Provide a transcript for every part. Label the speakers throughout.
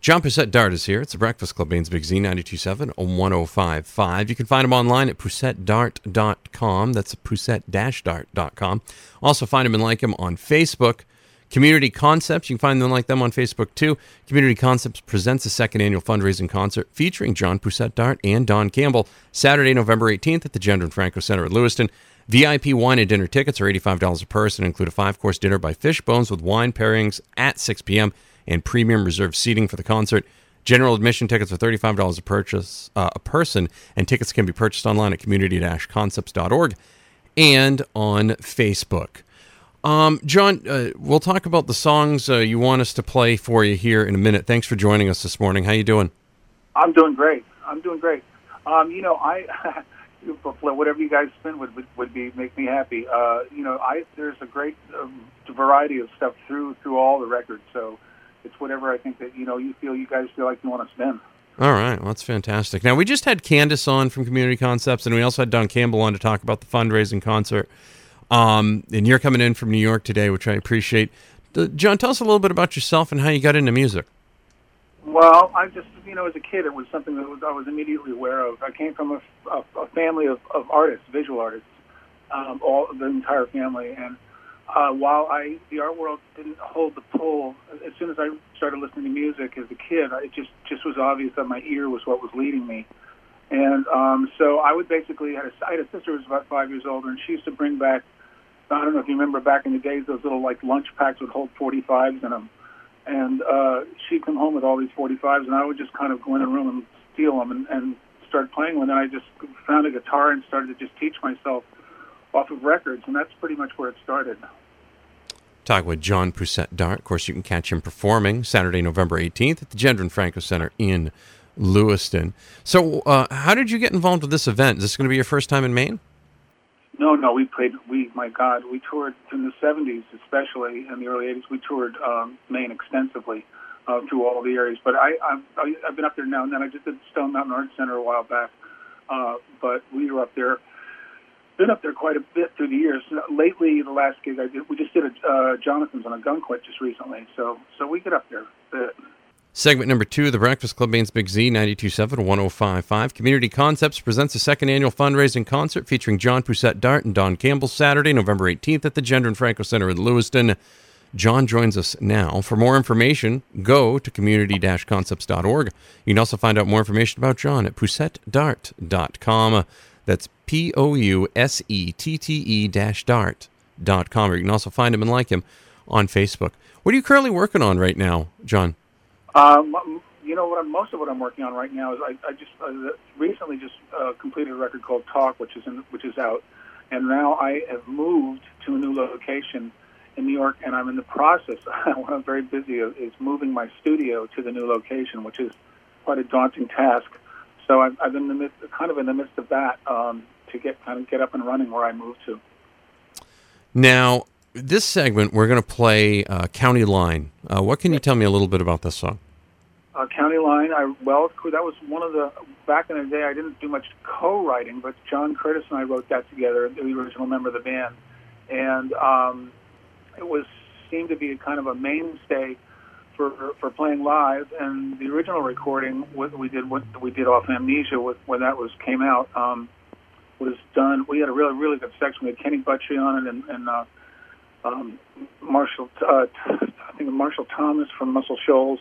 Speaker 1: Jon Pousette Dart is here. It's the Breakfast Club, Maine's Big Z, 92.7 1055. You can find him online at pousettedart.com. That's pousette-dart.com. Also find him and like him on Facebook. Community Concepts, you can find them like them on Facebook too. Community Concepts presents a second annual fundraising concert featuring Jon Pousette Dart and Don Campbell, Saturday, November 18th at the Gendron Franco Center at Lewiston. VIP wine and dinner tickets are $85 a person include a five course dinner by Fishbones with wine pairings at 6 p.m and premium reserved seating for the concert. General admission tickets are $35 a purchase uh, a person, and tickets can be purchased online at community-concepts.org and on Facebook. Um, Jon, uh, we'll talk about the songs uh, you want us to play for you here in a minute. Thanks for joining us this morning. How you doing?
Speaker 2: I'm doing great. I'm doing great. Um, you know, I whatever you guys spin would would, would be make me happy. Uh, you know, I there's a great um, variety of stuff through through all the records. So it's whatever I think that you know you feel you guys feel like you want to spend.
Speaker 1: All right, well, that's fantastic. Now we just had Candace on from Community Concepts, and we also had Don Campbell on to talk about the fundraising concert. Um, and you're coming in from New York today, which I appreciate. Jon, tell us a little bit about yourself and how you got into music.
Speaker 2: Well, I just, you know, as a kid, it was something that was, I was immediately aware of. I came from a, a, a family of, of artists, visual artists, um, all the entire family, and uh, while I the art world didn't hold the pull, as soon as I started listening to music as a kid, it just just was obvious that my ear was what was leading me. And um, so I would basically had a, I had a sister who was about five years older, and she used to bring back. I don't know if you remember back in the days, those little like lunch packs would hold 45s in them, and uh, she'd come home with all these 45s, and I would just kind of go in the room and steal them and, and start playing. And then I just found a guitar and started to just teach myself off of records, and that's pretty much where it started.
Speaker 1: Talking with Jon Pousette Dart. Of course, you can catch him performing Saturday, November 18th at the Gendron Franco Center in Lewiston. So, uh, how did you get involved with this event? Is this going to be your first time in Maine?
Speaker 2: No, no. We played. We, my God, we toured in the '70s, especially in the early '80s. We toured um, Maine extensively uh, through all the areas. But I, I've, I've been up there now and then. I just did Stone Mountain Art Center a while back. Uh, but we were up there been up there quite a bit through the years. Lately, the last gig I did, we just did a uh, Jonathan's on Ogunquit just recently, so so we get up there a bit.
Speaker 1: Segment number two, The Breakfast Club Maine's Big Z, 92.7, 105.5. Community Concepts presents a second annual fundraising concert featuring Jon Pousette Dart and Don Campbell Saturday, November 18th at the Gendron Franco Center in Lewiston. Jon joins us now. For more information, go to community-concepts.org. You can also find out more information about Jon at pousettedart.com. That's P O U S E T T E dash dart dot com. Or you can also find him and like him on Facebook. What are you currently working on right now, Jon?
Speaker 2: Um, you know what? I'm, most of what I'm working on right now is I, I just uh, recently just uh, completed a record called Talk, which is in, which is out, and now I have moved to a new location in New York, and I'm in the process. what I'm very busy is moving my studio to the new location, which is quite a daunting task. So I've, I've been in the midst, kind of in the midst of that um, to get kind of get up and running where I moved to.
Speaker 1: Now, this segment we're going to play uh, County Line. Uh, what can you tell me a little bit about this song?
Speaker 2: Uh, County Line. I well, that was one of the back in the day. I didn't do much co-writing, but John Curtis and I wrote that together, the original member of the band, and um, it was seemed to be a kind of a mainstay for for playing live. And the original recording, what we did, what we did off Amnesia, with, when that was came out, um, was done. We had a really really good section. We had Kenny Buttrey on it, and, and uh, um, Marshall, uh, I think Marshall Thomas from Muscle Shoals,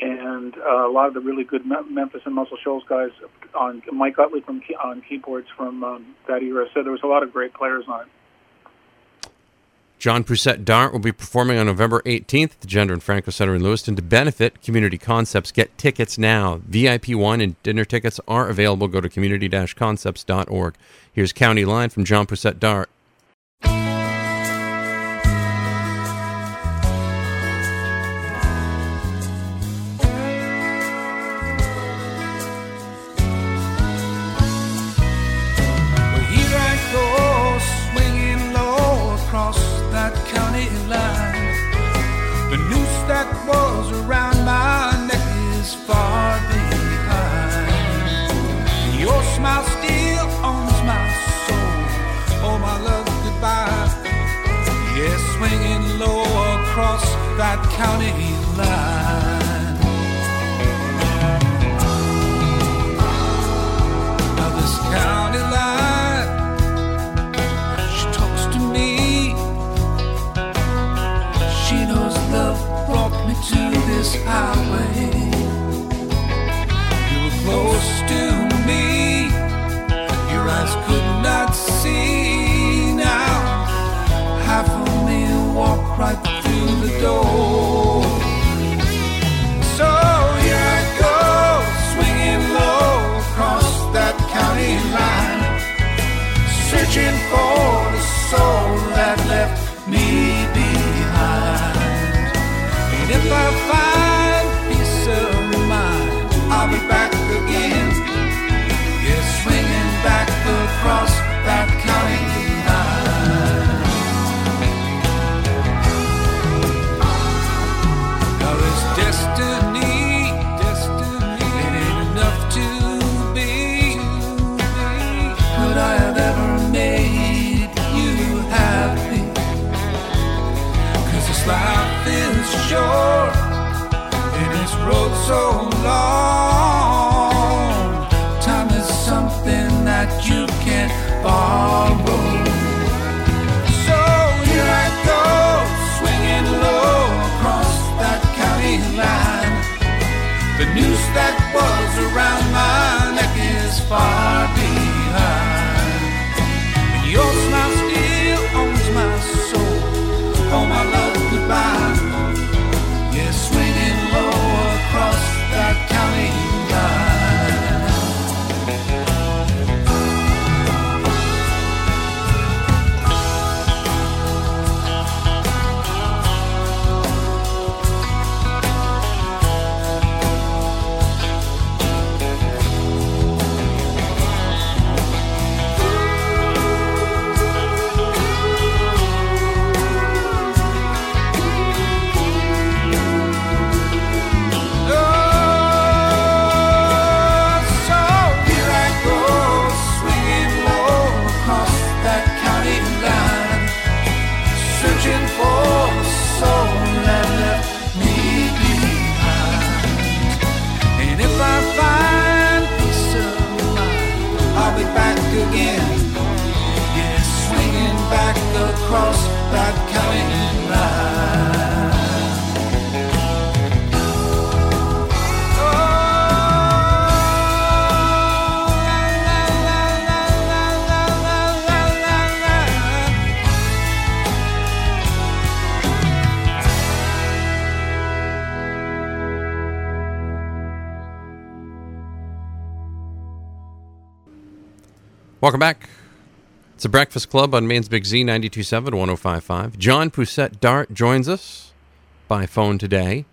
Speaker 2: and uh, a lot of the really good Memphis and Muscle Shoals guys on Mike Utley from on keyboards from um, that era. So there was a lot of great players on it.
Speaker 1: Jon Pousette Dart will be performing on November 18th at the Gendron Franco Center in Lewiston to benefit Community Concepts. Get tickets now. VIP one and dinner tickets are available. Go to community-concepts.org. Here's County Line from Jon Pousette Dart.
Speaker 3: across that county line. Now this county line, she talks to me. She knows love brought me to this highway. You were close to me, your eyes could not see now. Half walked right through the door. So here I go, swinging low across that county line, searching for the soul that left
Speaker 1: Welcome back. It's a Breakfast Club on Maine's Big Z 927 1055. Jon Pousette Dart joins us by phone today.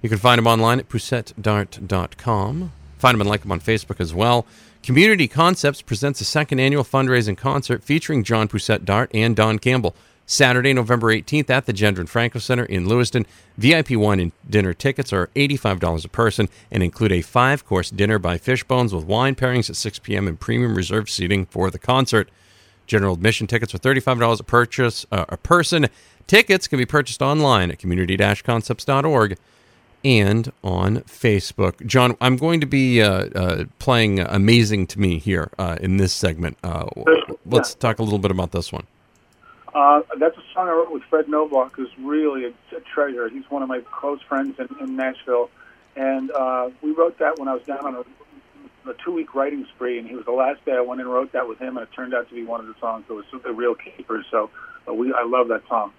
Speaker 1: You can find him online at pousettedart.com. Find him and like him on Facebook as well. Community Concepts presents a second annual fundraising concert featuring Jon Pousette Dart and Don Campbell. Saturday, November 18th at the Gendron Franco Center in Lewiston. VIP wine and dinner tickets are $85 a person and include a five course dinner by Fishbones with wine pairings at 6 p.m. and premium reserved seating for the concert. General admission tickets are $35 a purchase uh, a person. Tickets can be purchased online at community-concepts.org and on Facebook. Jon, I'm going to be uh, uh, playing "Amazing to Me" here uh, in this segment. Uh, let's talk a little bit about this one.
Speaker 2: Uh, that's a song I wrote with Fred Novak, who's really a, a treasure. He's one of my close friends in, in Nashville, and uh, we wrote that when I was down on a, a two-week writing spree, and he was the last day I went and wrote that with him, and it turned out to be one of the songs that was a real keeper. So uh, we, I love that song.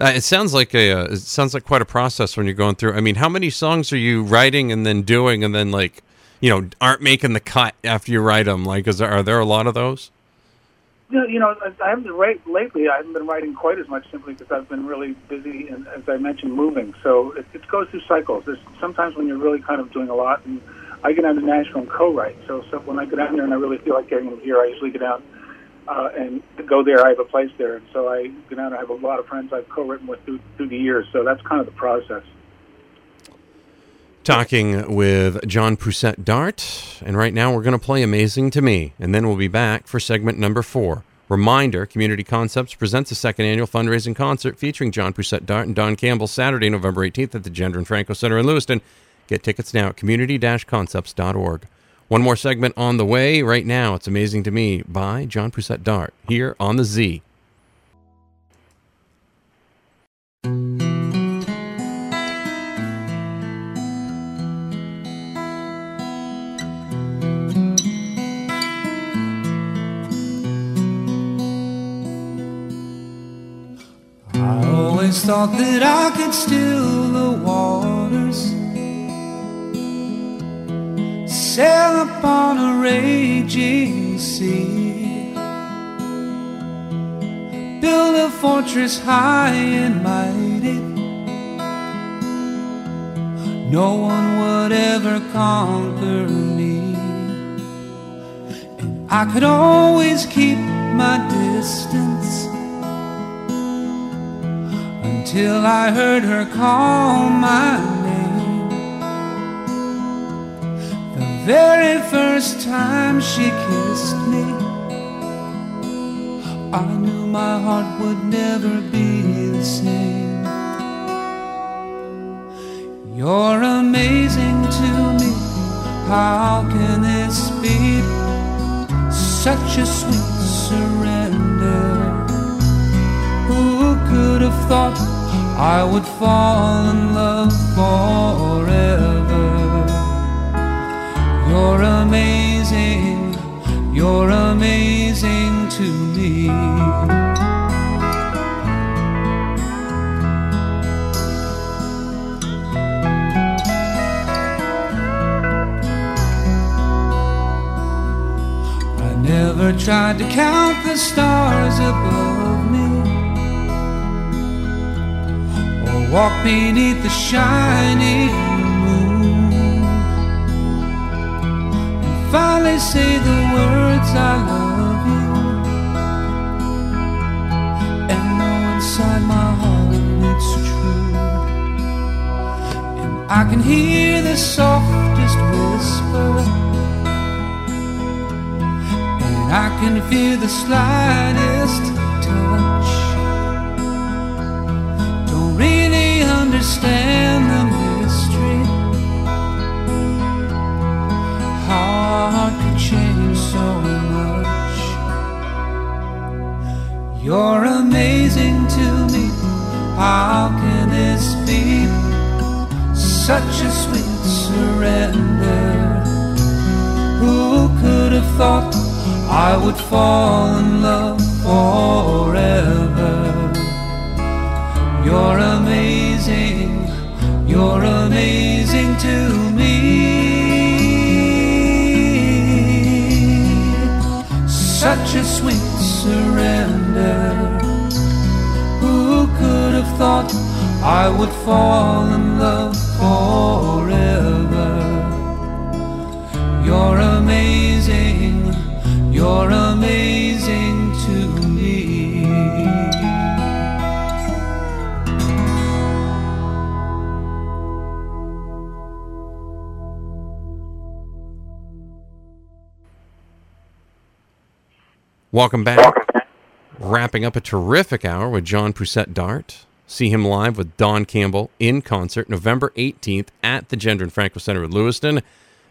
Speaker 1: Uh, it sounds like a uh, it sounds like quite a process when you're going through. I mean, how many songs are you writing and then doing, and then like you know aren't making the cut after you write them? Like, is there, are there a lot of those?
Speaker 2: Yeah, you know, I- haven't write, lately. I haven't been writing quite as much simply because I've been really busy and, as I mentioned, moving. So it, it goes through cycles. There's sometimes when you're really kind of doing a lot, and I get down to Nashville and co-write. So, so when I go down there and I really feel like getting here, I usually go down uh, and go there. I have a place there, and so I go down. I have a lot of friends I've co-written with through, through the years. So that's kind of the process.
Speaker 1: Talking with Jon Pousette Dart, and right now we're going to play Amazing to Me, and then we'll be back for segment number four. Reminder Community Concepts presents a second annual fundraising concert featuring Jon Pousette Dart and Don Campbell Saturday, November 18th at the Gendron Franco Center in Lewiston. Get tickets now at community concepts.org. One more segment on the way right now. It's Amazing to Me by John Poussette Dart here on the Z.
Speaker 3: once thought that I could still the waters, sail upon a raging sea, build a fortress high and mighty. No one would ever conquer me, and I could always keep my distance until I heard her call my name. The very first time she kissed me, I knew my heart would never be the same. You're amazing to me. How can this be? Such a sweet surrender. Who could have thought I would fall in love forever? You're amazing, you're amazing to me. I never tried to count the stars above walk beneath the shining moon. And finally say the words I love you. And know inside my heart it's true. And I can hear the softest whisper. And I can feel the slightest understand the mystery. Heart could change so much. You're amazing to me. How can this be? Such a sweet surrender. Who could have thought I would fall in love Such a sweet surrender. Who could have thought I would fall in love forever? You're amazing, you're amazing
Speaker 1: Welcome back. Wrapping up a terrific hour with Jon Pousette Dart. See him live with Don Campbell in concert November 18th at the Gendron Franco Center in Lewiston.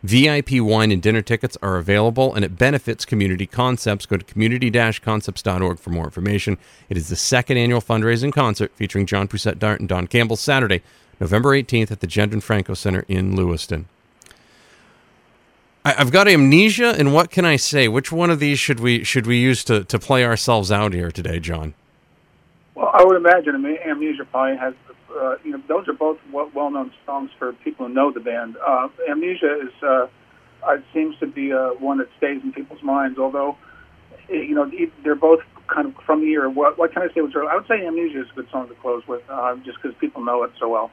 Speaker 1: VIP wine and dinner tickets are available and it benefits Community Concepts. Go to community-concepts.org for more information. It is the second annual fundraising concert featuring Jon Pousette Dart and Don Campbell Saturday, November 18th at the Gendron Franco Center in Lewiston. I, I've got amnesia, and what can I say? Which one of these should we should we use to, to play ourselves out here today, Jon?
Speaker 2: Well, I would imagine. Amnesia probably has. Uh, you know, those are both well- well-known songs for people who know the band. Uh, Amnesia is uh, uh, seems to be uh, one that stays in people's minds. Although, eh, you know, they're both kind of from the year. What, what can I say? Was? I would say Amnesia is a good song to close with, uh, just because people know it so well.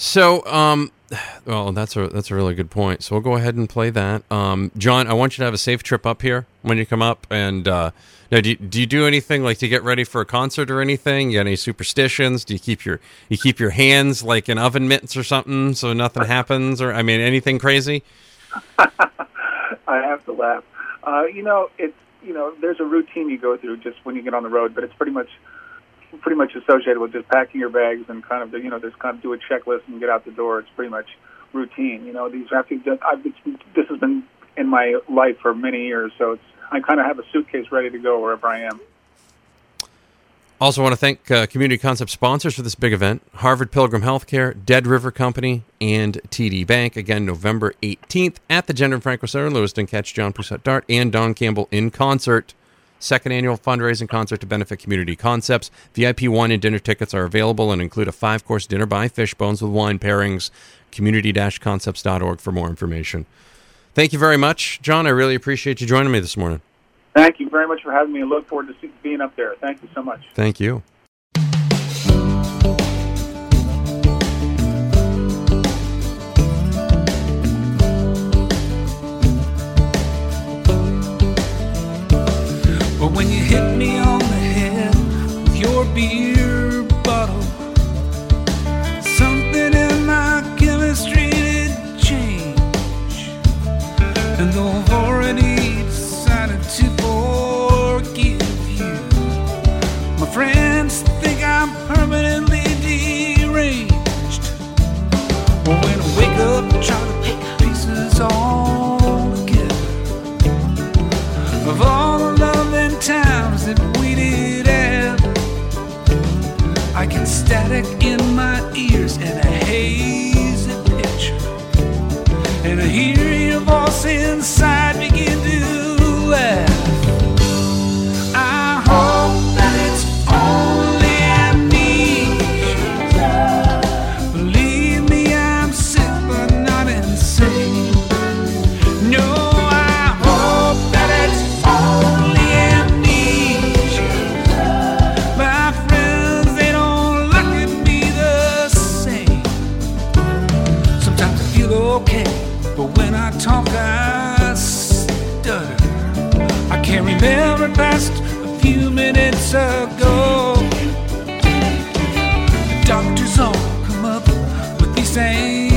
Speaker 1: So, um, well, that's a that's a really good point. So we'll go ahead and play that. Um, Jon, I want you to have a safe trip up here when you come up. And uh, now, do you, do you do anything like to get ready for a concert or anything? You got any superstitions? Do you keep your you keep your hands like in oven mitts or something so nothing happens? Or I mean, anything crazy?
Speaker 2: I have to laugh. Uh, you know, it's you know, there's a routine you go through just when you get on the road, but it's pretty much pretty much associated with just packing your bags and kind of you know just kind of do a checklist and get out the door. It's pretty much routine. You know, these have to. I've, this has been in my life for many years, so it's I kind of have a suitcase ready to go wherever I am.
Speaker 1: Also, want to thank uh, Community Concept sponsors for this big event Harvard Pilgrim Healthcare, Dead River Company, and TD Bank. Again, November 18th at the Gendron Franco Center in Lewiston. Catch Jon Pousette Dart and Don Campbell in concert second annual fundraising concert to benefit Community Concepts. VIP wine and dinner tickets are available and include a five course dinner by Fishbones with wine pairings. Community concepts.org for more information. Thank you very much, Jon. I really appreciate you joining me this morning.
Speaker 2: Thank you very much for having me. I look forward to being up there. Thank you so much.
Speaker 1: Thank you.
Speaker 3: When you hit me on the head with your beer bottle, something in my chemistry did change. And though I've already decided to forgive you, my friends think I'm permanently deranged. But when I wake up and try to put pieces all together of all static in my ears and a hazy picture. And I hear your voice inside The